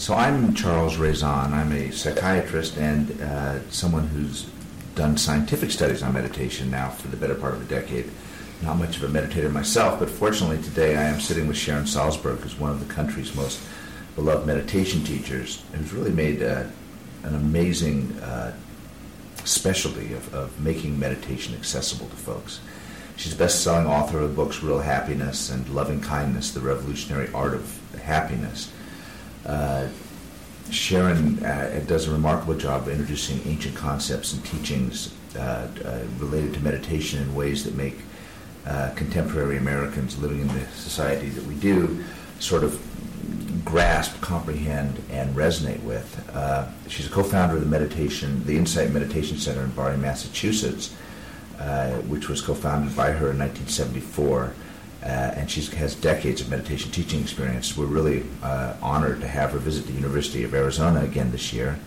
So I'm Charles Raison. I'm a psychiatrist and uh, someone who's done scientific studies on meditation now for the better part of a decade. Not much of a meditator myself, but fortunately today I am sitting with Sharon Salzberg, who's one of the country's most beloved meditation teachers, who's really made uh, an amazing uh, specialty of, of making meditation accessible to folks. She's a best-selling author of the books Real Happiness and Loving Kindness, The Revolutionary Art of Happiness. Uh, Sharon uh, does a remarkable job of introducing ancient concepts and teachings uh, uh related to meditation in ways that make uh, contemporary Americans living in the society that we do sort of grasp, comprehend, and resonate with. Uh, she's a co-founder of the meditation, the Insight Meditation Center in Barre, Massachusetts, uh, which was co-founded by her in 1974. Uh, and she has decades of meditation teaching experience. We're really uh, honored to have her visit the University of Arizona again this year,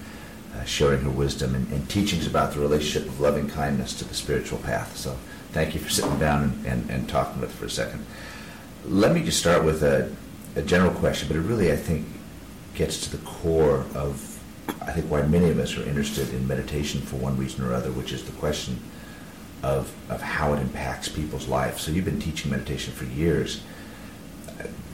uh, sharing her wisdom and, and, teachings about the relationship of loving kindness to the spiritual path. So thank you for sitting down and, and, and talking with for a second. Let me just start with a, a general question, but it really, I think, gets to the core of, I think, why many of us are interested in meditation for one reason or other, which is the question of, of how it impacts people's lives. So you've been teaching meditation for years.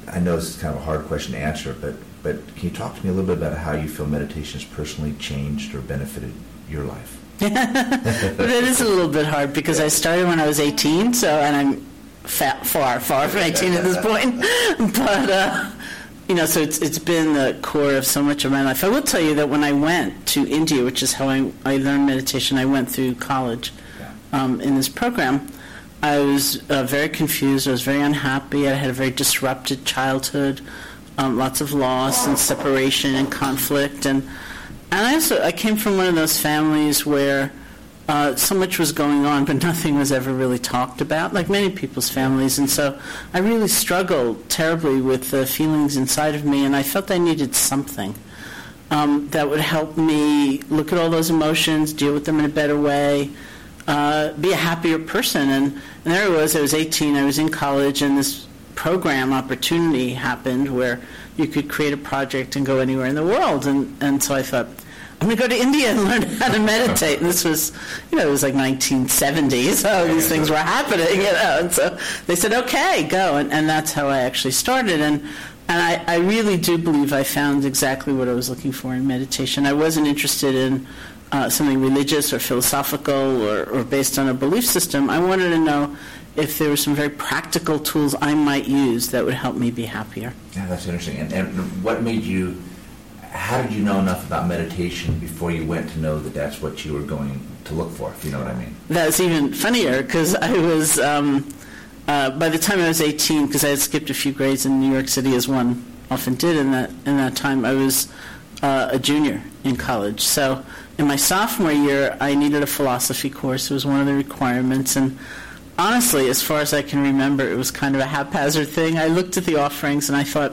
I know this is kind of a hard question to answer, but, but can you talk to me a little bit about how you feel meditation has personally changed or benefited your life? that is a little bit hard because I started when I was 18, so and I'm fat, far, far from 18 at this point. But uh, you know, so it's it's been the core of so much of my life. I will tell you that when I went to India, which is how I, I learned meditation, I went through college um, in this program, I was uh, very confused. I was very unhappy. I had a very disrupted childhood, um, lots of loss and separation and conflict. And, and I also I came from one of those families where uh, so much was going on, but nothing was ever really talked about, like many people's families. And so I really struggled terribly with the feelings inside of me, and I felt I needed something. Um, that would help me look at all those emotions, deal with them in a better way, uh, be a happier person. And, and there I was, I was 18, I was in college, and this program opportunity happened where you could create a project and go anywhere in the world. And, and so I thought, I'm going to go to India and learn how to meditate. And this was, you know, it was like 1970, so these things were happening, you know. And so they said, okay, go. And, and that's how I actually started. And, and I, I really do believe I found exactly what I was looking for in meditation. I wasn't interested in uh, something religious or philosophical or, or based on a belief system. I wanted to know if there were some very practical tools I might use that would help me be happier. Yeah, that's interesting. And, and what made you, how did you know enough about meditation before you went to know that that's what you were going to look for, if you know what I mean? That's even funnier because I was, um, uh, by the time I was 18, because I had skipped a few grades in New York City as one often did in that, in that time, I was uh, a junior in college. So in my sophomore year, I needed a philosophy course. It was one of the requirements. And honestly, as far as I can remember, it was kind of a haphazard thing. I looked at the offerings and I thought,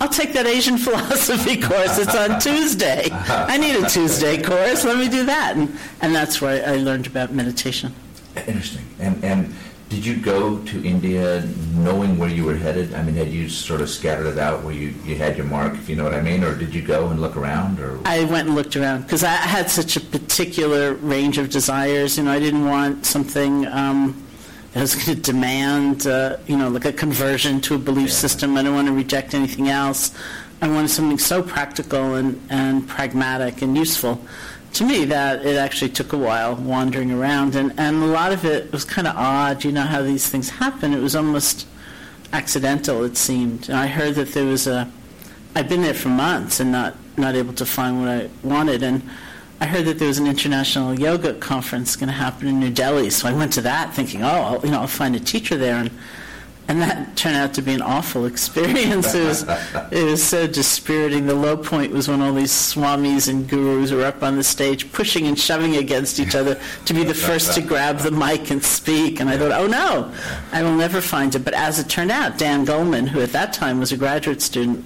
I'll take that Asian philosophy course. It's on Tuesday. I need a Tuesday course. Let me do that. And, and that's where I learned about meditation. Interesting. And, and did you go to India knowing where you were headed? I mean, had you sort of scattered it out where you, you had your mark, if you know what I mean, or did you go and look around? Or I went and looked around because I had such a particular range of desires. You know, I didn't want something um, that was going to demand, uh, you know, like a conversion to a belief yeah. system. I didn't want to reject anything else. I wanted something so practical and, and pragmatic and useful to me that it actually took a while wandering around and, and a lot of it was kind of odd you know how these things happen. It was almost accidental it seemed. And i heard that there was a i'd been there for months and not not able to find what i wanted and i heard that there was an international yoga conference going to happen in new delhi so i went to that thinking oh I'll, you know i'll find a teacher there and and that turned out to be an awful experience. It was, it was so dispiriting. The low point was when all these swamis and gurus were up on the stage pushing and shoving against each other to be the first to grab the mic and speak. And I thought, oh no, I will never find it. But as it turned out, Dan Goleman, who at that time was a graduate student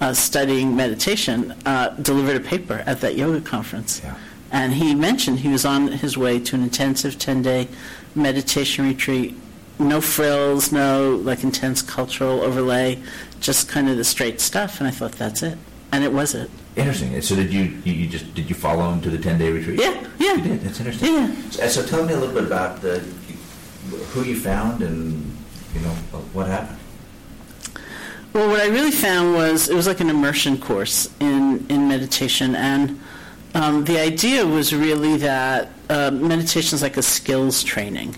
uh, studying meditation, uh, delivered a paper at that yoga conference. Yeah. And he mentioned he was on his way to an intensive 10 day meditation retreat no frills, no like intense cultural overlay, just kind of the straight stuff. And I thought that's it. and it was it. Interesting. So did you, you you just did you follow him to the ten day retreat? Yeah, yeah. You did. That's interesting. Yeah. So, so tell me a little bit about the who you found and you know what happened. Well, what I really found was it was like an immersion course in, in meditation, and um, the idea was really that uh, meditation is like a skills training.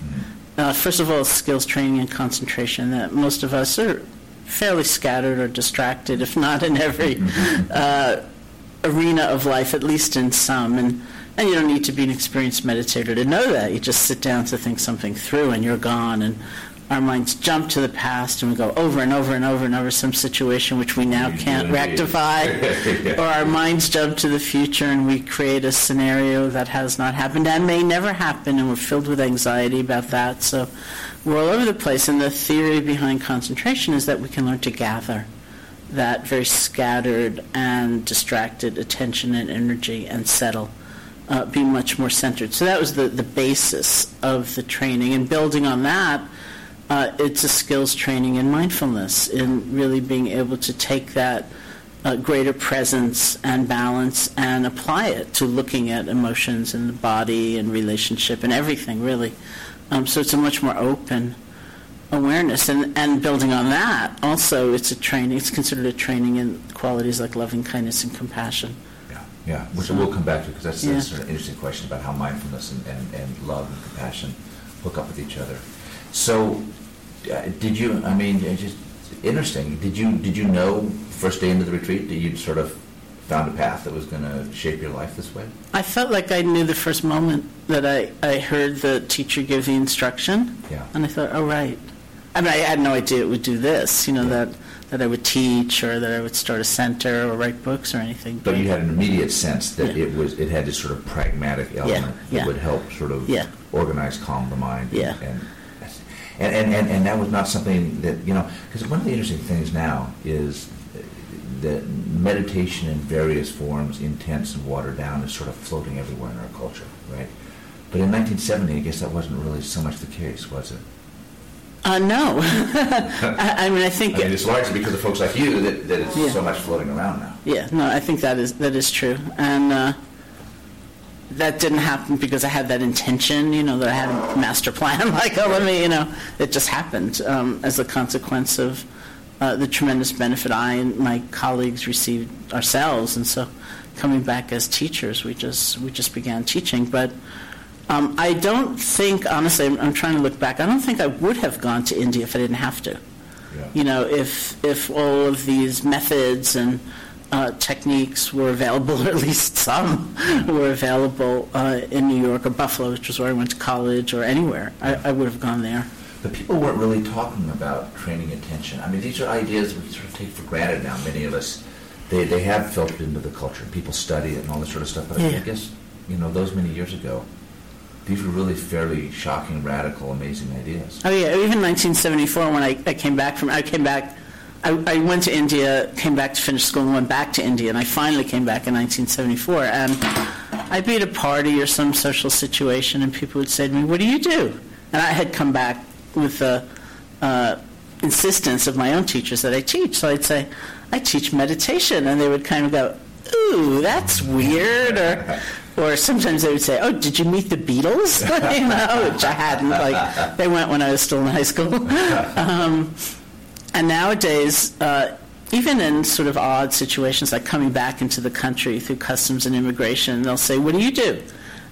Uh, first of all, skills training and concentration. That most of us are fairly scattered or distracted, if not in every uh, arena of life, at least in some. And and you don't need to be an experienced meditator to know that. You just sit down to think something through, and you're gone. And our minds jump to the past and we go over and over and over and over some situation which we now can't rectify. or our minds jump to the future and we create a scenario that has not happened and may never happen and we're filled with anxiety about that. So we're all over the place. And the theory behind concentration is that we can learn to gather that very scattered and distracted attention and energy and settle. Uh, be much more centered. So that was the, the basis of the training. And building on that, uh, it's a skills training in mindfulness, in really being able to take that uh, greater presence and balance and apply it to looking at emotions and the body and relationship and everything, really. Um, so it's a much more open awareness. And, and building on that, also, it's a training, it's considered a training in qualities like loving kindness and compassion. Yeah, yeah, which So- we'll come back to because that's, Yeah. that's an interesting question about how mindfulness and, and, and love and compassion hook up with each other. So, Uh, did you? I mean, it's just interesting. Did you did you know first day into the retreat that you'd sort of found a path that was going to shape your life this way? I felt like I knew the first moment that I, I heard the teacher give the instruction. Yeah. And I thought, oh, right. I mean, I had no idea it would do this, you know, Yeah. that, that I would teach or that I would start a center or write books or anything. But you had an immediate sense that Yeah. it was it had this sort of pragmatic element that yeah. would help sort of organize, calm the mind. Yeah. And, and, and, and, and that was not something that, you know, because one of the interesting things now is that meditation in various forms, intense and watered down, is sort of floating everywhere in our culture, right? But in 1970, I guess that wasn't really so much the case, was it? Uh, no. I, I mean, I think, I mean, it's largely because of folks like you that, that it's Yeah. so much floating around now. yeah, no, I think that is, that is true. And uh, that didn't happen because I had that intention, you know, that I had a master plan. like, oh, let me, you know, it just happened um, as a consequence of uh, the tremendous benefit I and my colleagues received ourselves. And so, coming back as teachers, we just we just began teaching. But um, I don't think, honestly, I'm, I'm trying to look back. I don't think I would have gone to India if I didn't have to Yeah. you know, if if all of these methods and uh, techniques were available, or at least some were available uh, in New York or Buffalo, which was where I went to college, or anywhere, I, I would have gone there. But people weren't really talking about training attention. I mean, these are ideas we sort of take for granted now. Many of us, they, they have filtered into the culture. People study it and all this sort of stuff. But I Yeah. guess, you know, those many years ago, these were really fairly shocking, radical, amazing ideas. Oh yeah, even 1974 when I, I came back from I came back. I, I went to India, came back to finish school, and went back to India, and I finally came back in 1974. And I'd be at a party or some social situation, and people would say to me, "What do you do?" And I had come back with the uh, insistence of my own teachers that I teach. So I'd say, "I teach meditation," and they would kind of go, "Ooh, that's weird," or or sometimes they would say, "Oh, did you meet the Beatles?" you know, which I hadn't. Like they went when I was still in high school. um, and nowadays, uh, even in sort of odd situations like coming back into the country through customs and immigration, they'll say, "What do you do?"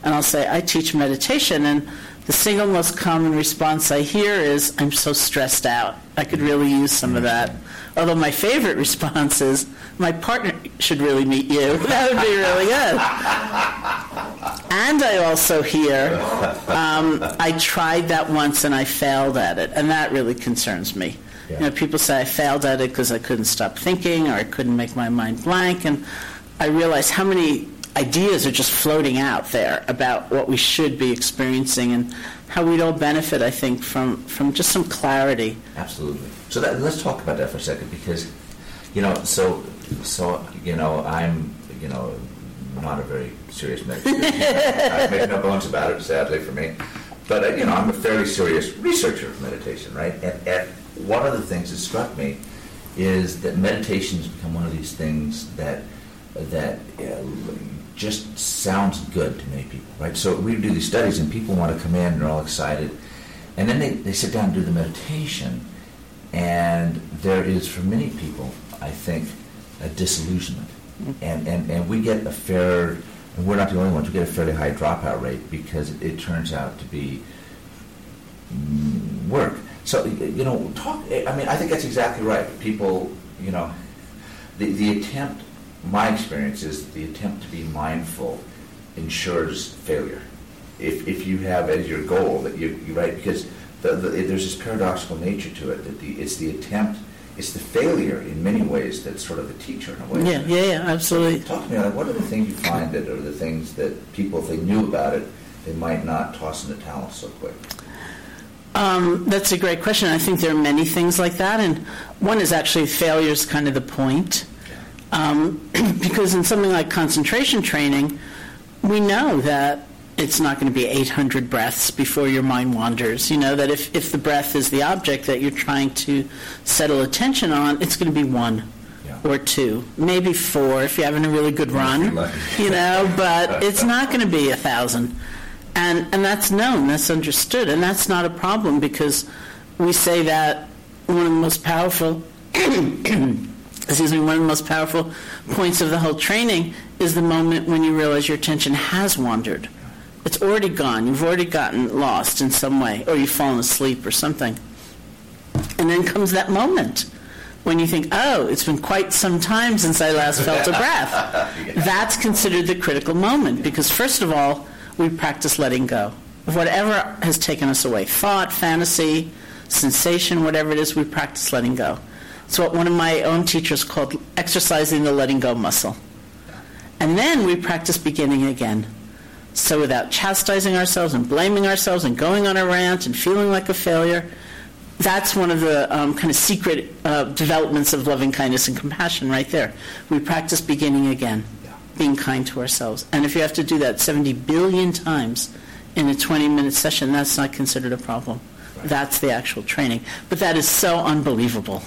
And I'll say, "I teach meditation." And the single most common response I hear is, "I'm so stressed out. I could really use some of that." Although my favorite response is, "My partner should really meet you. That would be really good." And I also hear, um, I tried that once and I failed at it, and that really concerns me. Yeah. You know, people say I failed at it because I couldn't stop thinking or I couldn't make my mind blank, and I realize how many ideas are just floating out there about what we should be experiencing and how we'd all benefit, I think, from, from just some clarity. Absolutely. So that, let's talk about that for a second because, you know, so so you know, I'm you know not a very serious meditator. I make no bones about it, sadly for me. But uh, you know, I'm a fairly serious researcher of meditation, right? And, and one of the things that struck me is that meditation has become one of these things that that uh, just sounds good to many people, right? So we do these studies, and people want to come in and they're all excited, and then they, they sit down and do the meditation, and there is for many people, I think, a disillusionment, and and and we get a fair, and we're not the only ones. We get a fairly high dropout rate because it, it turns out to be mm, work. So you know, talk. I mean, I think that's exactly right. People, you know, the the attempt my experience is the attempt to be mindful ensures failure. If, if you have as your goal that you, you right because the, the, there's this paradoxical nature to it that the, it's the attempt it's the failure in many ways that's sort of the teacher in a way. Yeah, yeah, yeah, absolutely. Talk to me like what are the things you find that are the things that people if they knew about it they might not toss in the towel so quick. Um, that's a great question. I think there are many things like that, and one is actually failure is kind of the point. Um, because in something like concentration training, we know that it's not going to be 800 breaths before your mind wanders. You know, that if, if the breath is the object that you're trying to settle attention on, it's going to be one or two, maybe four if you're having a really good run, you know, but it's not going to be a thousand. And, and that's known, that's understood, and that's not a problem because we say that one of the most powerful, excuse me, one of the most powerful points of the whole training is the moment when you realize your attention has wandered. It's already gone. You've already gotten lost in some way, or you've fallen asleep or something. And then comes that moment when you think, oh, it's been quite some time since I last felt a breath. That's considered the critical moment because, first of all, we practice letting go of whatever has taken us away thought, fantasy, sensation, whatever it is, we practice letting go. It's what one of my own teachers called exercising the letting go muscle. And then we practice beginning again. So without chastising ourselves and blaming ourselves and going on a rant and feeling like a failure, that's one of the um, kind of secret uh, developments of loving kindness and compassion right there. We practice beginning again, being kind to ourselves. And if you have to do that 70 billion times in a 20 minute session, that's not considered a problem. That's the actual training. But that is so unbelievable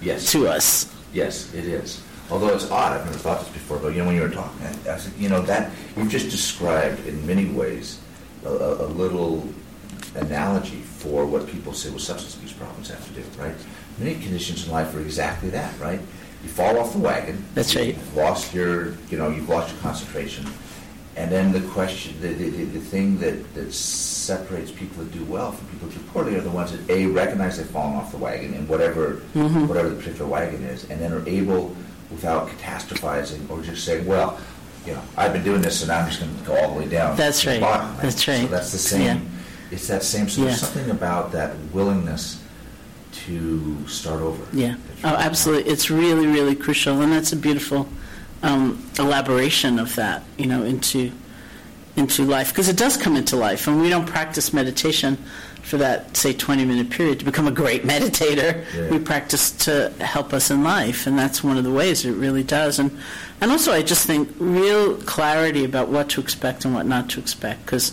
Yes. to us. Yes, it is. Although it's odd, I've never thought this before, but you know, when you were talking, I, I said, you know, that you've just described in many ways a, a, a little analogy for what people say with substance abuse problems have to do, right? Many conditions in life are exactly that, right? You fall off the wagon. That's right. You've lost your, you know, you've lost your concentration. And then the question, the, the, the, the thing that, that separates people that do well from people that do poorly are the ones that A, recognize they've fallen off the wagon in whatever, Mm-hmm. whatever the particular wagon is, and then are able, without catastrophizing or just saying, well, you know, I've been doing this, so now I'm just going to go all the way down. That's to the right. bottom, That's So right. that's the same, Yeah. it's that same, so there's something about that willingness to start over. Yeah. Oh, absolutely. It's really, really crucial, and that's a beautiful um, elaboration of that, you know, into into life because it does come into life, and we don't practice meditation for that say 20 minute period to become a great meditator. Yeah. We practice to help us in life, and that's one of the ways it really does. And and also, I just think real clarity about what to expect and what not to expect because.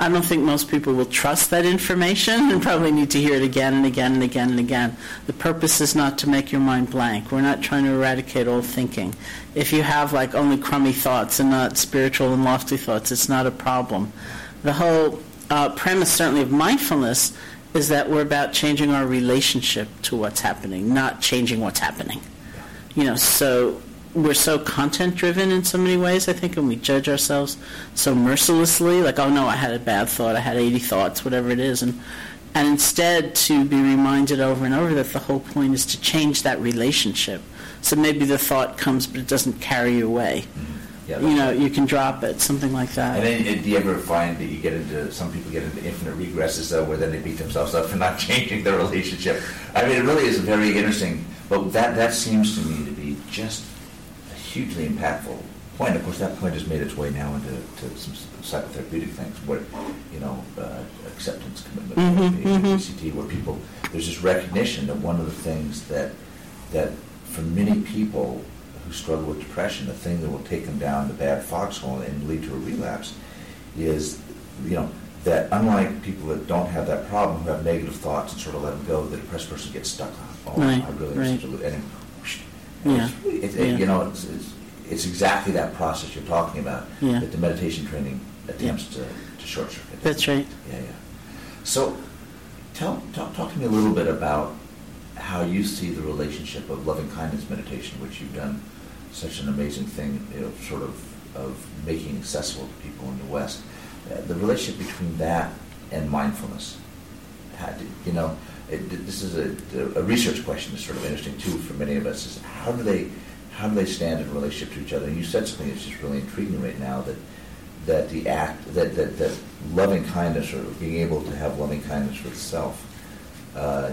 I don't think most people will trust that information and probably need to hear it again and again and again and again. The purpose is not to make your mind blank. We're not trying to eradicate all thinking. If you have like only crummy thoughts and not spiritual and lofty thoughts, it's not a problem. The whole uh, premise, certainly, of mindfulness is that we're about changing our relationship to what's happening, not changing what's happening. You know, so we're so content driven in so many ways, I think, and we judge ourselves so mercilessly, like, oh no, I had a bad thought, I had 80 thoughts, whatever it is, and and instead to be reminded over and over that the whole point is to change that relationship. So maybe the thought comes, but it doesn't carry you away. Yeah, You know, you can drop it, something like that. And then, uh, do you ever find that you get into some people get into infinite regresses though, where then they beat themselves up for not changing their relationship? I mean, it really is very interesting. But that that seems to me to be just hugely impactful point. Of course, that point has made its way now into to some psychotherapeutic things, where you know, uh, acceptance commitment, therapy, mhm. ACT, where people there's this recognition that one of the things that that for many people who struggle with depression, the thing that will take them down the bad foxhole and lead to a relapse is, you know, that unlike people that don't have that problem, who have negative thoughts and sort of let them go, the depressed person gets stuck on. oh, Right, I really right. am such a lo-" and, and Yeah, it's, it, it- yeah. you know, it's, it's, it's exactly that process you're talking about Yeah. that the meditation training attempts to, to short circuit. That's right. Yeah, yeah. So, tell, talk, talk to me a little bit about how you see the relationship of loving kindness meditation, which you've done such an amazing thing, you know, sort of, of making accessible to people in the West. Uh, the relationship between that and mindfulness. How you know, it, this is a, a research question that's sort of interesting too for many of us. Is how do they, how do they stand in relationship to each other? And you said something that's just really intriguing right now that that the act that, that, that loving kindness or being able to have loving kindness with self uh,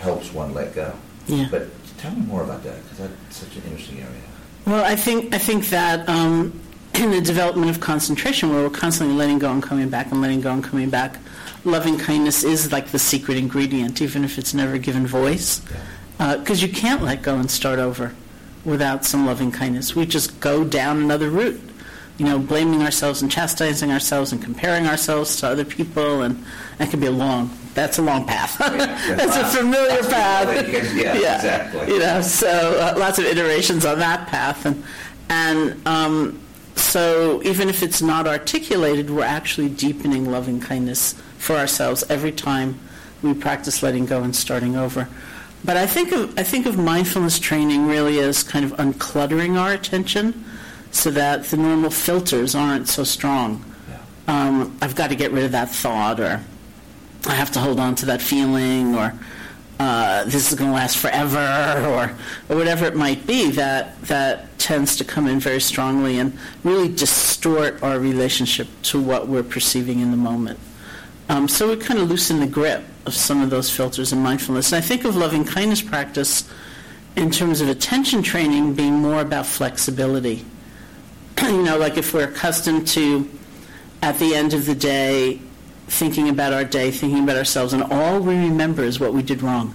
helps one let go. Yeah. But tell me more about that because that's such an interesting area. Well, I think I think that um, in the development of concentration, where we're constantly letting go and coming back and letting go and coming back, loving kindness is like the secret ingredient, even if it's never given voice, because you can't let go and start over without some loving kindness. We just go down another route, you know, blaming ourselves and chastising ourselves and comparing ourselves to other people, and that can be a long. That's a long path. that's a familiar path. Yeah, exactly. You know, so uh, lots of iterations on that path, and and um, so even if it's not articulated, we're actually deepening loving kindness for ourselves every time we practice letting go and starting over. But I think of I think of mindfulness training really as kind of uncluttering our attention, so that the normal filters aren't so strong. Um, I've got to get rid of that thought, or I have to hold on to that feeling, or uh, this is going to last forever, or, or whatever it might be, that, that tends to come in very strongly and really distort our relationship to what we're perceiving in the moment. Um, so we kind of loosen the grip of some of those filters in mindfulness. And I think of loving kindness practice in terms of attention training being more about flexibility. you know, like if we're accustomed to, at the end of the day, thinking about our day, thinking about ourselves, and all we remember is what we did wrong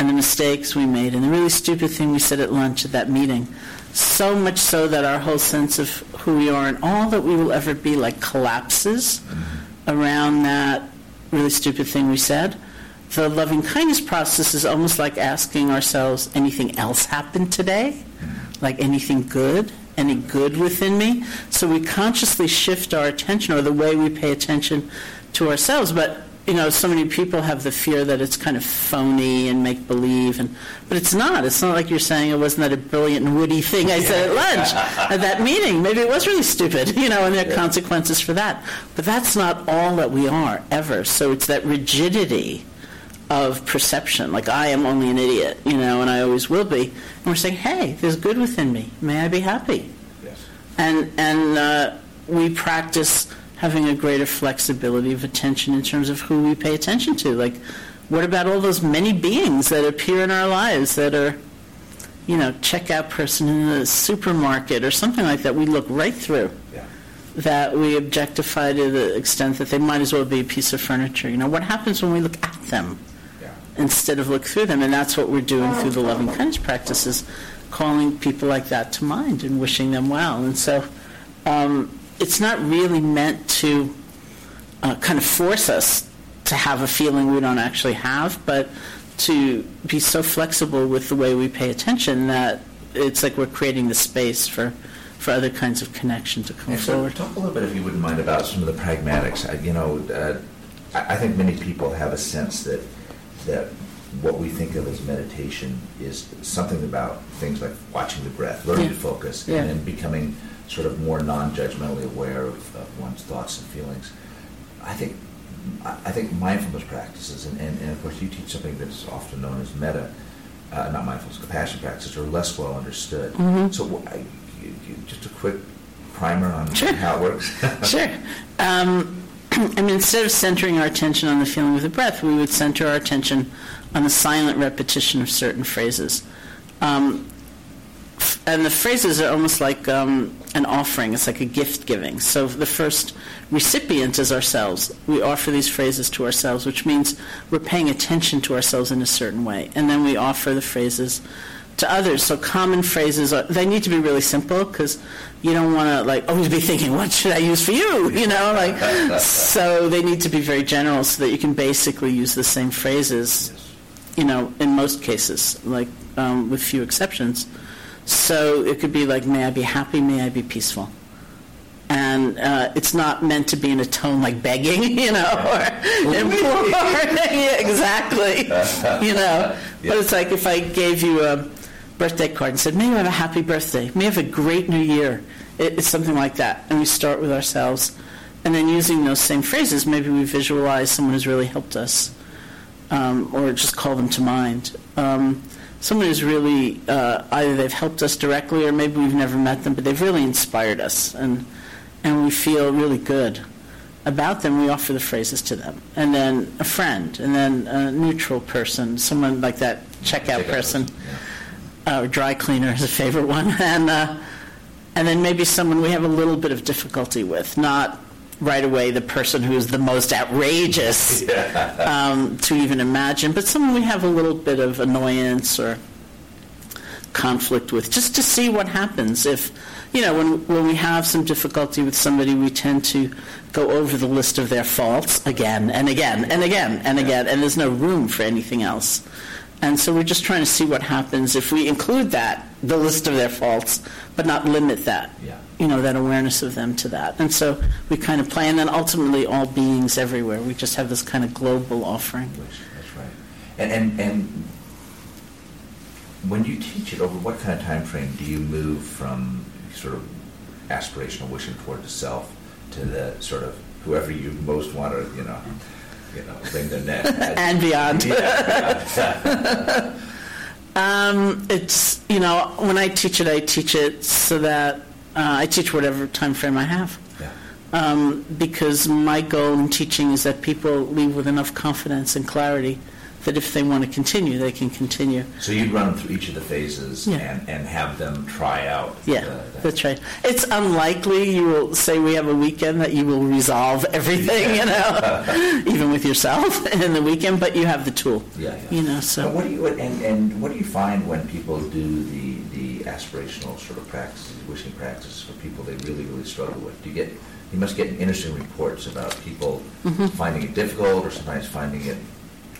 and the mistakes we made and the really stupid thing we said at lunch at that meeting. So much so that our whole sense of who we are and all that we will ever be like collapses around that really stupid thing we said. The loving kindness process is almost like asking ourselves, anything else happened today? Like anything good? Any good within me? So we consciously shift our attention or the way we pay attention to ourselves. But you know, so many people have the fear that it's kind of phony and make believe, and but it's not. It's not like you're saying it wasn't that a brilliant and witty thing I said at lunch at that meeting. Maybe it was really stupid, you know, and there are consequences for that. But that's not all that we are ever. So it's that rigidity of perception, like I am only an idiot, you know, and I always will be. And we're saying, hey, there's good within me. May I be happy? Yes. and and uh, we practice having a greater flexibility of attention in terms of who we pay attention to. Like, what about all those many beings that appear in our lives that are, you know, checkout person in the supermarket or something like that? We look right through. Yeah. That we objectify to the extent that they might as well be a piece of furniture. You know, what happens when we look at them? Yeah. instead of look through them. And that's what we're doing through the loving kindness practices, calling people like that to mind and wishing them well. And so um, it's not really meant to uh, kind of force us to have a feeling we don't actually have, but to be so flexible with the way we pay attention that it's like we're creating the space for, for other kinds of connection to come And so forward. talk a little bit, if you wouldn't mind, about some of the pragmatics. I, you know, uh, I, I think many people have a sense that that what we think of as meditation is something about things like watching the breath, learning to focus, Yeah. and then becoming sort of more non-judgmentally aware of, of one's thoughts and feelings. I think I think mindfulness practices, and, and, and of course you teach something that's often known as metta, uh, not mindfulness, compassion practices, are less well understood. Mhm. So I, you, you, just a quick primer on Sure. how it works. Sure. Um, I mean, instead of centering our attention on the feeling of the breath, we would center our attention on the silent repetition of certain phrases. Um, and the phrases are almost like um, an offering. It's like a gift giving. So the first recipient is ourselves. We offer these phrases to ourselves, which means we're paying attention to ourselves in a certain way. And then we offer the phrases to others. So common phrases are, they need to be really simple because you don't want to like always be thinking, what should I use for you? You know, like so they need to be very general so that you can basically use the same phrases, you know, in most cases, like um, with few exceptions. So it could be like, may I be happy, may I be peaceful. And uh, it's not meant to be in a tone like begging, you know, or imploring. Exactly, you know. But it's like if I gave you a birthday card and said, may you have a happy birthday, may you have a great new year. It- It's something like that. And we start with ourselves. And then using those same phrases, maybe we visualize someone who's really helped us um, or just call them to mind. Um, someone who's really uh, either they've helped us directly or maybe we've never met them, but they've really inspired us, and and we feel really good about them. We offer the phrases to them, and then a friend, and then a neutral person, someone like that checkout Checkout person, yeah. uh, or dry cleaner is a favorite one, and uh, and then maybe someone we have a little bit of difficulty with, not right away the person who is the most outrageous um, to even imagine, but someone we have a little bit of annoyance or conflict with, just to see what happens. If, you know, when, when we have some difficulty with somebody, we tend to go over the list of their faults again and again and again and again, and there's no room for anything else. And so we're just trying to see what happens if we include that, the list of their faults, but not limit that Yeah. You know, that awareness of them to that. And so we kind of play, and then ultimately all beings everywhere. We just have this kind of global offering. That's, right. And, and, and when you teach it, over what kind of time frame do you move from sort of aspirational wishing toward the self to the sort of whoever you most want to, you know, you know, bring their net And beyond. Yeah. Um, it's, you know, when I teach it, I teach it so that uh, I teach whatever time frame I have. yeah. Um, because my goal in teaching is that people leave with enough confidence and clarity that if they want to continue, they can continue. So you run through each of the phases Yeah. and, and have them try out. Yeah, the- the- that's right. It's unlikely you will say we have a weekend that you will resolve everything, you know, even with yourself in the weekend, but you have the tool. Yeah, yeah. You know, so what do you and, and what do you find when people do the aspirational sort of practices, wishing practices for people they really really struggle with? Do you get you must get interesting reports about people Mm-hmm. finding it difficult or sometimes finding it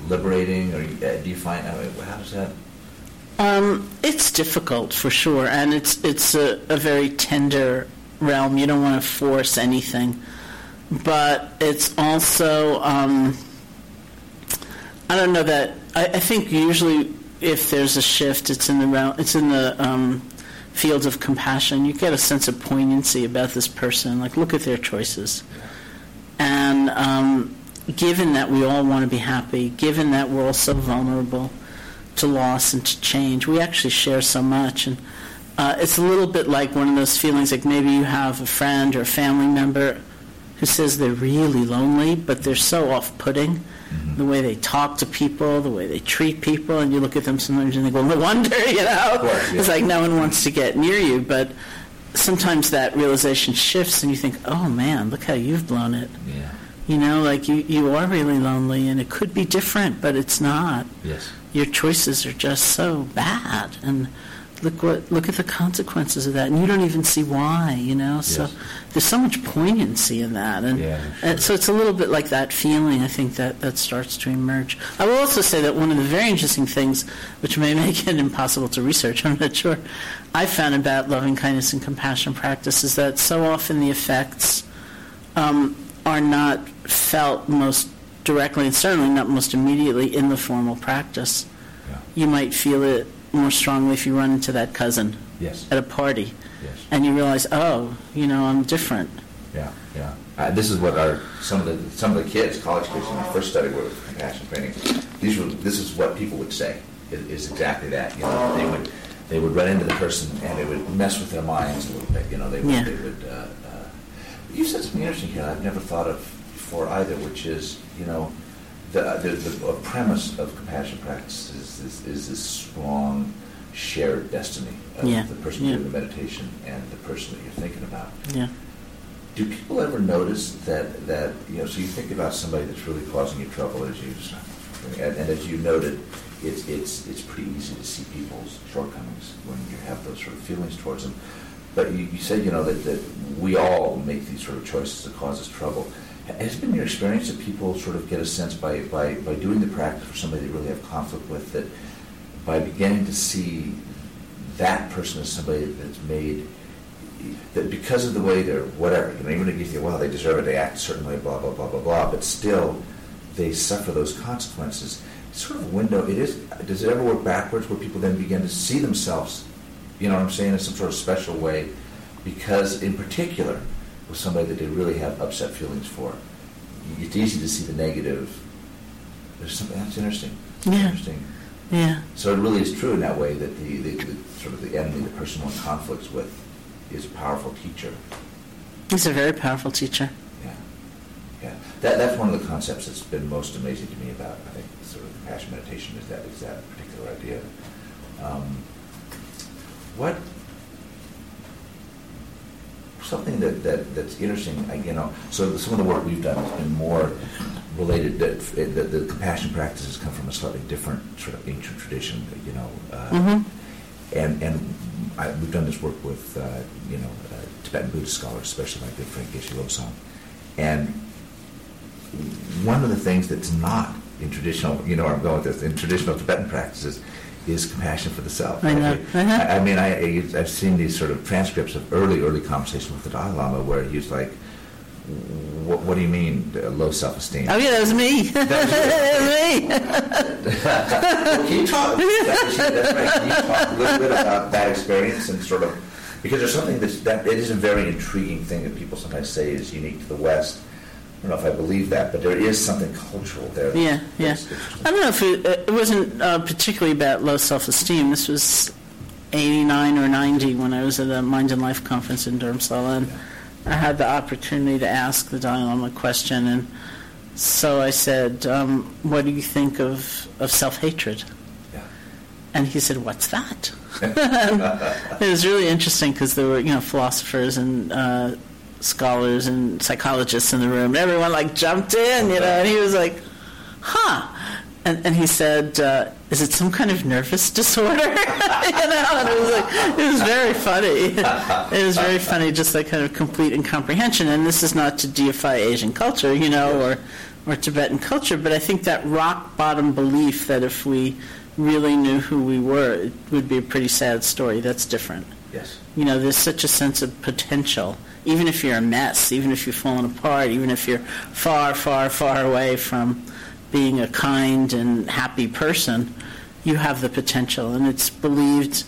liberating, or uh, do you find I mean, how does that? um, it's difficult for sure, and it's it's a, a very tender realm. You don't want to force anything, but it's also um, I don't know that I, I think usually if there's a shift, it's in the it's in the um, fields of compassion. You get a sense of poignancy about this person. Like look at their choices, and um, given that we all want to be happy, given that we're all so vulnerable to loss and to change, we actually share so much. And uh, it's a little bit like one of those feelings like maybe you have a friend or a family member who says they're really lonely, but they're so off putting. Mm-hmm. The way they talk to people, the way they treat people, and you look at them sometimes and they go, no wonder, you know? course, yeah. It's like no one wants to get near you, but sometimes that realization shifts and you think, oh man, look how you've blown it. Yeah. You know, like you, you are really lonely and it could be different, but it's not. Yes. Your choices are just so bad. And look what look at the consequences of that. And you don't even see why, you know? So Yes. There's so much poignancy in that. And, Yeah, and so it's a little bit like that feeling, I think, that, that starts to emerge. I will also say that one of the very interesting things, which may make it impossible to research, I'm not sure, I found about loving kindness and compassion practice is that so often the effects um, are not felt most directly and certainly not most immediately in the formal practice. Yeah. You might feel it more strongly if you run into that cousin Yes. at a party Yes. and you realize, oh, you know, I'm different. Yeah, yeah. Uh, this is what our some of the some of the kids, college kids, in the first study with compassion training. These were this is what people would say. Is, is exactly that. You know, they would they would run into the person and they would mess with their minds a little bit. You know, they would Yeah. they would. Uh, uh, you said something interesting here. I've never thought of before either, which is you know. The, the, the premise of compassion practices is, is, is this strong shared destiny of Yeah, the person yeah. doing the meditation and the person that you're thinking about. Yeah. Do people ever notice that, that, you know, so you think about somebody that's really causing you trouble, as you, and, and as you noted, it's, it's, it's pretty easy to see people's shortcomings when you have those sort of feelings towards them. But you, you said, you know, that, that we all make these sort of choices that cause us trouble. Has it been your experience that people sort of get a sense by, by, by doing the practice for somebody they really have conflict with that by beginning to see that person as somebody that's made that because of the way they're whatever, you know, even if you think, well, they deserve it, they act a certain way, blah blah blah blah blah, but still they suffer those consequences. It's sort of a window. It is. Does it ever work backwards where people then begin to see themselves, you know what I'm saying, in some sort of special way, because in particular with somebody that they really have upset feelings for, it's easy to see the negative. There's something that's interesting. Yeah. Interesting. Yeah. So it really is true in that way that the, the, the sort of the enemy, the person one conflicts with, is a powerful teacher. He's a very powerful teacher. Yeah, yeah. That, that's one of the concepts that's been most amazing to me about I think sort of compassion meditation is that is that particular idea. Um, what something that, that that's interesting, I- you know. So some of the work we've done has been more related that the, the compassion practices come from a slightly different sort of ancient tradition, you know. Uh, Mhm. and and I, we've done this work with uh, you know uh, Tibetan Buddhist scholars, especially my good friend Geshe Lobsang. And one of the things that's not in traditional, you know, where I'm going with this, in traditional Tibetan practices, is compassion for the self. I know. I, Uh-huh. I mean, I, I've seen these sort of transcripts of early, early conversations with the Dalai Lama where he's like, "What, what do you mean, uh, low self-esteem?" Oh yeah, that was me. that was me. can you talk? That's, that's right. Can you talk a little bit about that experience and sort of because there's something that's, that it is a very intriguing thing that people sometimes say is unique to the West. I don't know if I believe that, but there is something cultural there. Yeah, yeah. I don't know if it, uh, it wasn't uh, particularly about low self-esteem. This was 89 or 90 when I was at a Mind and Life conference in Dharamsala, and I had the opportunity to ask the Dalai Lama a question, and so I said, um, "What do you think of, of self-hatred?" Yeah. And he said, "What's that?" it was really interesting because there were, you know, philosophers and uh, scholars and psychologists in the room. And Everyone like jumped in, you know, and he was like, "Huh." And, and he said, uh, "Is it some kind of nervous disorder?" you know, and it was like it was very funny. it was very funny, just that kind of complete incomprehension. And this is not to deify Asian culture, you know, or or Tibetan culture, but I think that rock bottom belief that if we really knew who we were, it would be a pretty sad story. That's different. Yes. You know, there's such a sense of potential. Even if you're a mess, even if you're falling apart, even if you're far, far, far away from being a kind and happy person, you have the potential. And it's believed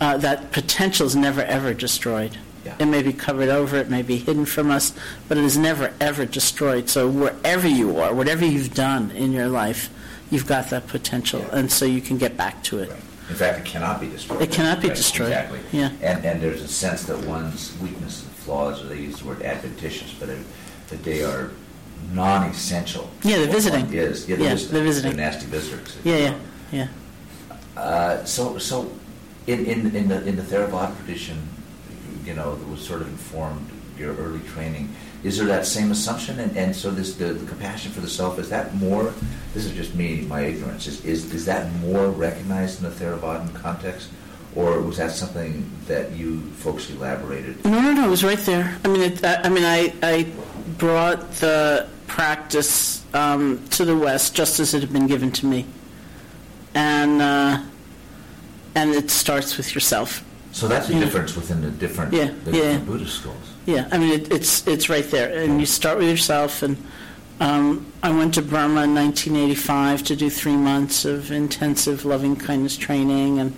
uh, that potential is never, ever destroyed. Yeah. It may be covered over, it may be hidden from us, but it is never, ever destroyed. So wherever you are, whatever you've done in your life, you've got that potential. Yeah. And so you can get back to it. Right. In fact, it cannot be destroyed. It cannot be Right, destroyed. Exactly. Yeah. And and there's a sense that one's weaknesses and flaws, or they use the word adventitious, but it, that they are non-essential. Yeah, they're visiting. Is yeah, Yeah, they're visiting. they're visiting. They're nasty visitors. Yeah, yeah, yeah. Uh, so, so in, in, in the in the Theravada tradition, you know, that was sort of informed your early training. Is there that same assumption? And, and so this the, the compassion for the self is that more? This is just me, my ignorance. Is is, is that more recognized in the Theravadan context, or was that something that you folks elaborated? No, no, no. It was right there. I mean, it, I, I mean, I, I brought the practice um, to the West just as it had been given to me, and uh, and it starts with yourself. So that's the Yeah. difference within the different, Yeah, the yeah. different Buddhist schools. Yeah, I mean, it, it's it's right there, and you start with yourself. And um, I went to Burma in 1985 to do three months of intensive loving kindness training, and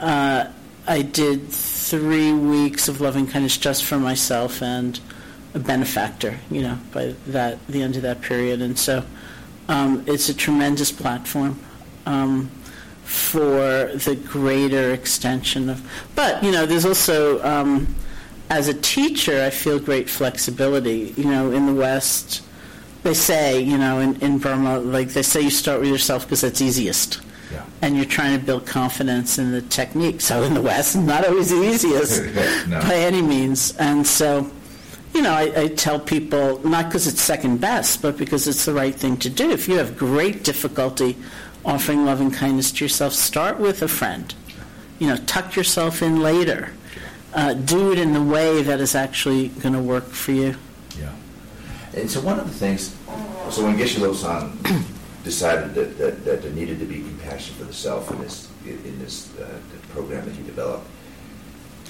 uh, I did three weeks of loving kindness just for myself and a benefactor. You know, by that the end of that period, and so um, it's a tremendous platform. Um, for the greater extension of, but you know, there's also um, as a teacher, I feel great flexibility. You know, in the West, they say, you know, in, in Burma, like they say you start with yourself because that's easiest. Yeah. And you're trying to build confidence in the technique. So in the West, not always the easiest No. by any means. And so, you know, I, I tell people, not because it's second best, but because it's the right thing to do. If you have great difficulty offering loving kindness to yourself, start with a friend. You know, tuck yourself in later. Uh, do it in the way that is actually going to work for you. Yeah. And so one of the things, so when Geshe Lobsang decided that, that, that there needed to be compassion for the self in this in this uh, program that he developed,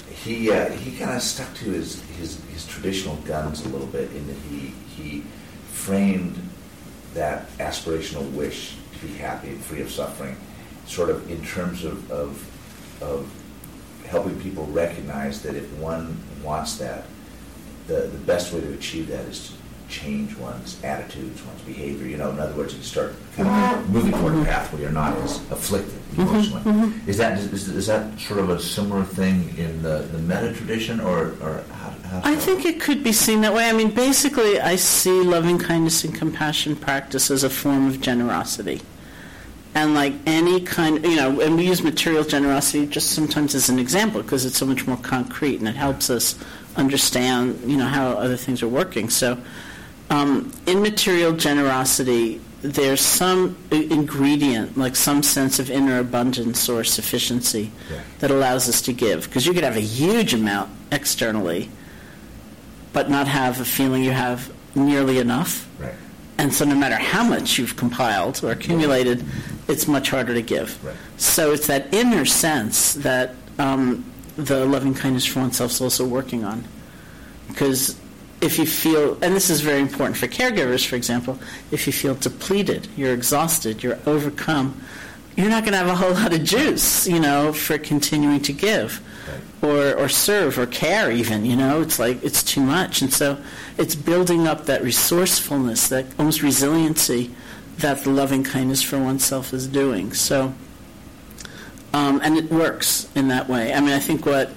he uh, he kind of stuck to his, his his traditional guns a little bit in that he he framed that aspirational wish to be happy and free of suffering, sort of in terms of of, of helping people recognize that if one wants that, the, the best way to achieve that is to change one's attitudes, one's behavior. You know, in other words, you start kind of moving toward a path where you're not as afflicted mm-hmm. emotionally. Mm-hmm. Is that is, is that sort of a similar thing in the, the metta tradition, or or how, how I think it could be seen that way. I mean, basically, I see loving kindness and compassion practice as a form of generosity. And like any kind, you know, and we use material generosity just sometimes as an example because it's so much more concrete and it helps us understand, you know, how other things are working. So, um, in material generosity, there's some ingredient, like some sense of inner abundance or sufficiency, Yeah. that allows us to give. Because you could have a huge amount externally, but not have a feeling you have nearly enough. right? And so, no matter how much you've compiled or accumulated, it's much harder to give. Right. So, it's that inner sense that um, the loving kindness for oneself is also working on. Because if you feel, and this is very important for caregivers, for example, if you feel depleted, you're exhausted, you're overcome, you're not going to have a whole lot of juice, you know, for continuing to give or, or serve or care even, you know, it's like it's too much. And so it's building up that resourcefulness, that almost resiliency that the loving kindness for oneself is doing. So, um, and it works in that way. I mean, I think what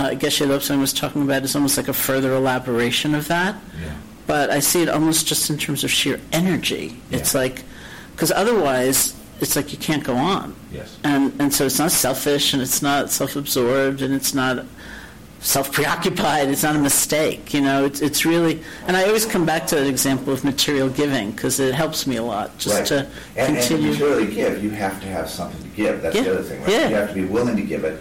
uh, Geshe Lobsang was talking about is almost like a further elaboration of that. Yeah. But I see it almost just in terms of sheer energy. It's like, because otherwise, it's like you can't go on. Yes. And, and so it's not selfish and it's not self absorbed and it's not self preoccupied. It's not a mistake. You know, it's, it's really, and I always come back to that example of material giving because it helps me a lot just right. to and, and to continue. materially give, you have to have something to give. That's Yeah. the other thing, right? Yeah. You have to be willing to give it,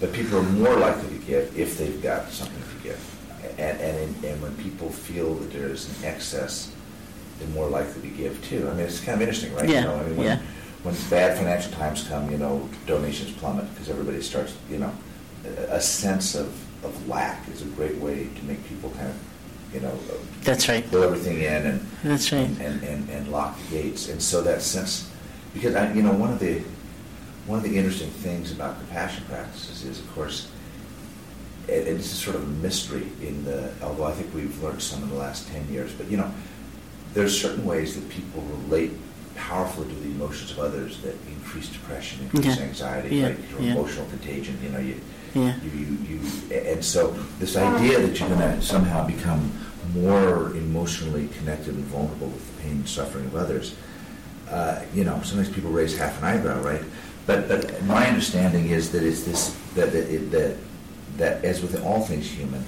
but people are more likely to give if they've got something to give. And, and, and when people feel that there's an excess, they're more likely to give too. I mean, it's kind of interesting, right? Yeah, You know, I mean, when, yeah. when bad financial times come, you know, donations plummet because everybody starts, you know, a, sense of, of lack is a great way to make people kind of, you know, That's right. fill everything in and That's right. and, and, and lock the gates. And so that sense, because I, you know, one of the one of the interesting things about compassion practices is, of course, this is sort of a mystery in the. Although I think we've learned some in the last ten years, but you know, there's certain ways that people relate powerfully to the emotions of others that increase depression, increase Yeah. anxiety, Yeah, right? Your yeah. emotional contagion. You know, you Yeah. you, you, you, and so this idea that you're going to somehow become more emotionally connected and vulnerable with the pain and suffering of others, uh, you know, sometimes people raise half an eyebrow, right? But, but my understanding is that it's this, that, that, it, that, that as with all things human,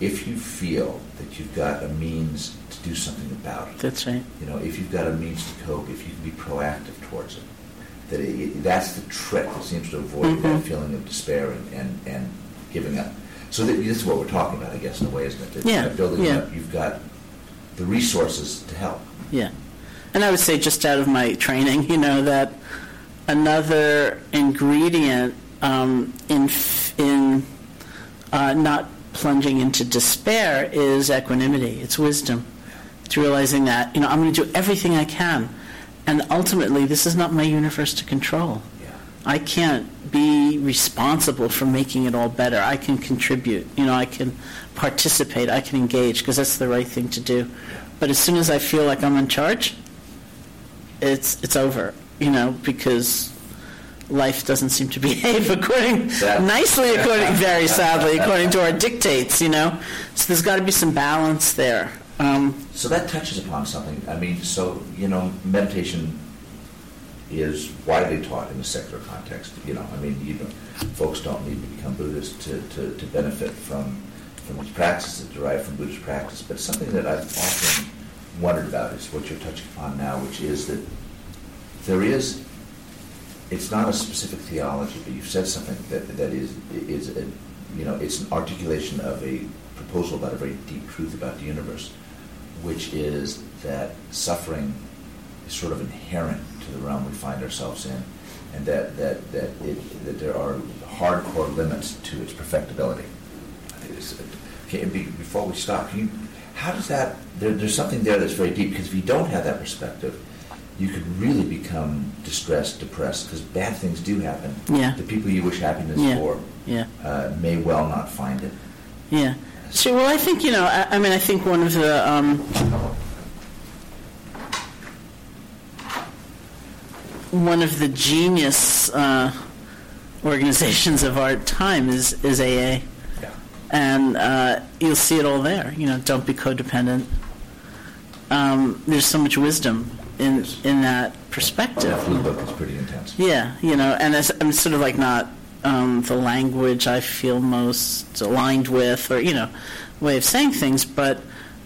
if you feel that you've got a means to do something about it, That's right. you know, if you've got a means to cope, if you can be proactive towards it, that it, that's the trick that seems to avoid that Mhm. feeling of despair and, and, and giving up. So that, this is what we're talking about, I guess, in a way, isn't it? That Yeah, building yeah. up, you've got the resources to help. Yeah. And I would say, just out of my training, you know, that another ingredient um, in, in uh, not plunging into despair is equanimity, it's wisdom. It's realizing that, you know, I'm going to do everything I can. And ultimately, this is not my universe to control. Yeah. I can't be responsible for making it all better. I can contribute. You know, I can participate. I can engage because that's the right thing to do. But as soon as I feel like I'm in charge, it's it's over. You know, because life doesn't seem to behave according nicely, according very sadly, according to our dictates. You know, so there's got to be some balance there. Um, So that touches upon something. I mean, so, you know, meditation is widely taught in the secular context. You know, I mean, you don't, folks don't need to become Buddhists to, to, to benefit from, from practices that derive from Buddhist practice. But something that I've often wondered about is what you're touching upon now, which is that there is, it's not a specific theology, but you've said something that, that is, is a, you know, it's an articulation of a proposal about a very deep truth about the universe which is that suffering is sort of inherent to the realm we find ourselves in, and that that that, it, that there are hardcore limits to its perfectibility. Okay, be- before we stop, you, how does that? There, there's something there that's very deep because if you don't have that perspective, you could really become distressed, depressed, because bad things do happen. Yeah. The people you wish happiness Yeah. for Yeah. uh, may well not find it. Yeah. Sure. Well, I think you know. I, I mean, I think one of the um, one of the genius uh, organizations of our time is is AA, Yeah. and uh, you'll see it all there. You know, don't be codependent. Um, there's so much wisdom in in that perspective. That blue book is pretty intense. Yeah, you know, and it's, I'm sort of like not um, the language I feel most aligned with, or you know, way of saying things, but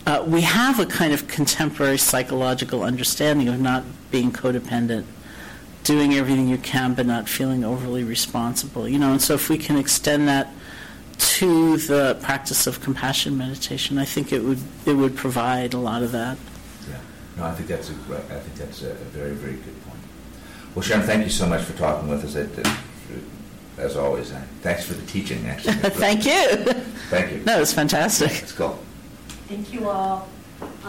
uh, we have a kind of contemporary psychological understanding of not being codependent, doing everything you can, but not feeling overly responsible. You know, and so if we can extend that to the practice of compassion meditation, I think it would it would provide a lot of that. Yeah. No, I think that's a great- I think that's a, a very very good point. Well, Sharon, thank you so much for talking with us. It, it, as always, thanks for the teaching. Actually, Thank you. Thank you. No, it's fantastic. Let's go. Thank you all.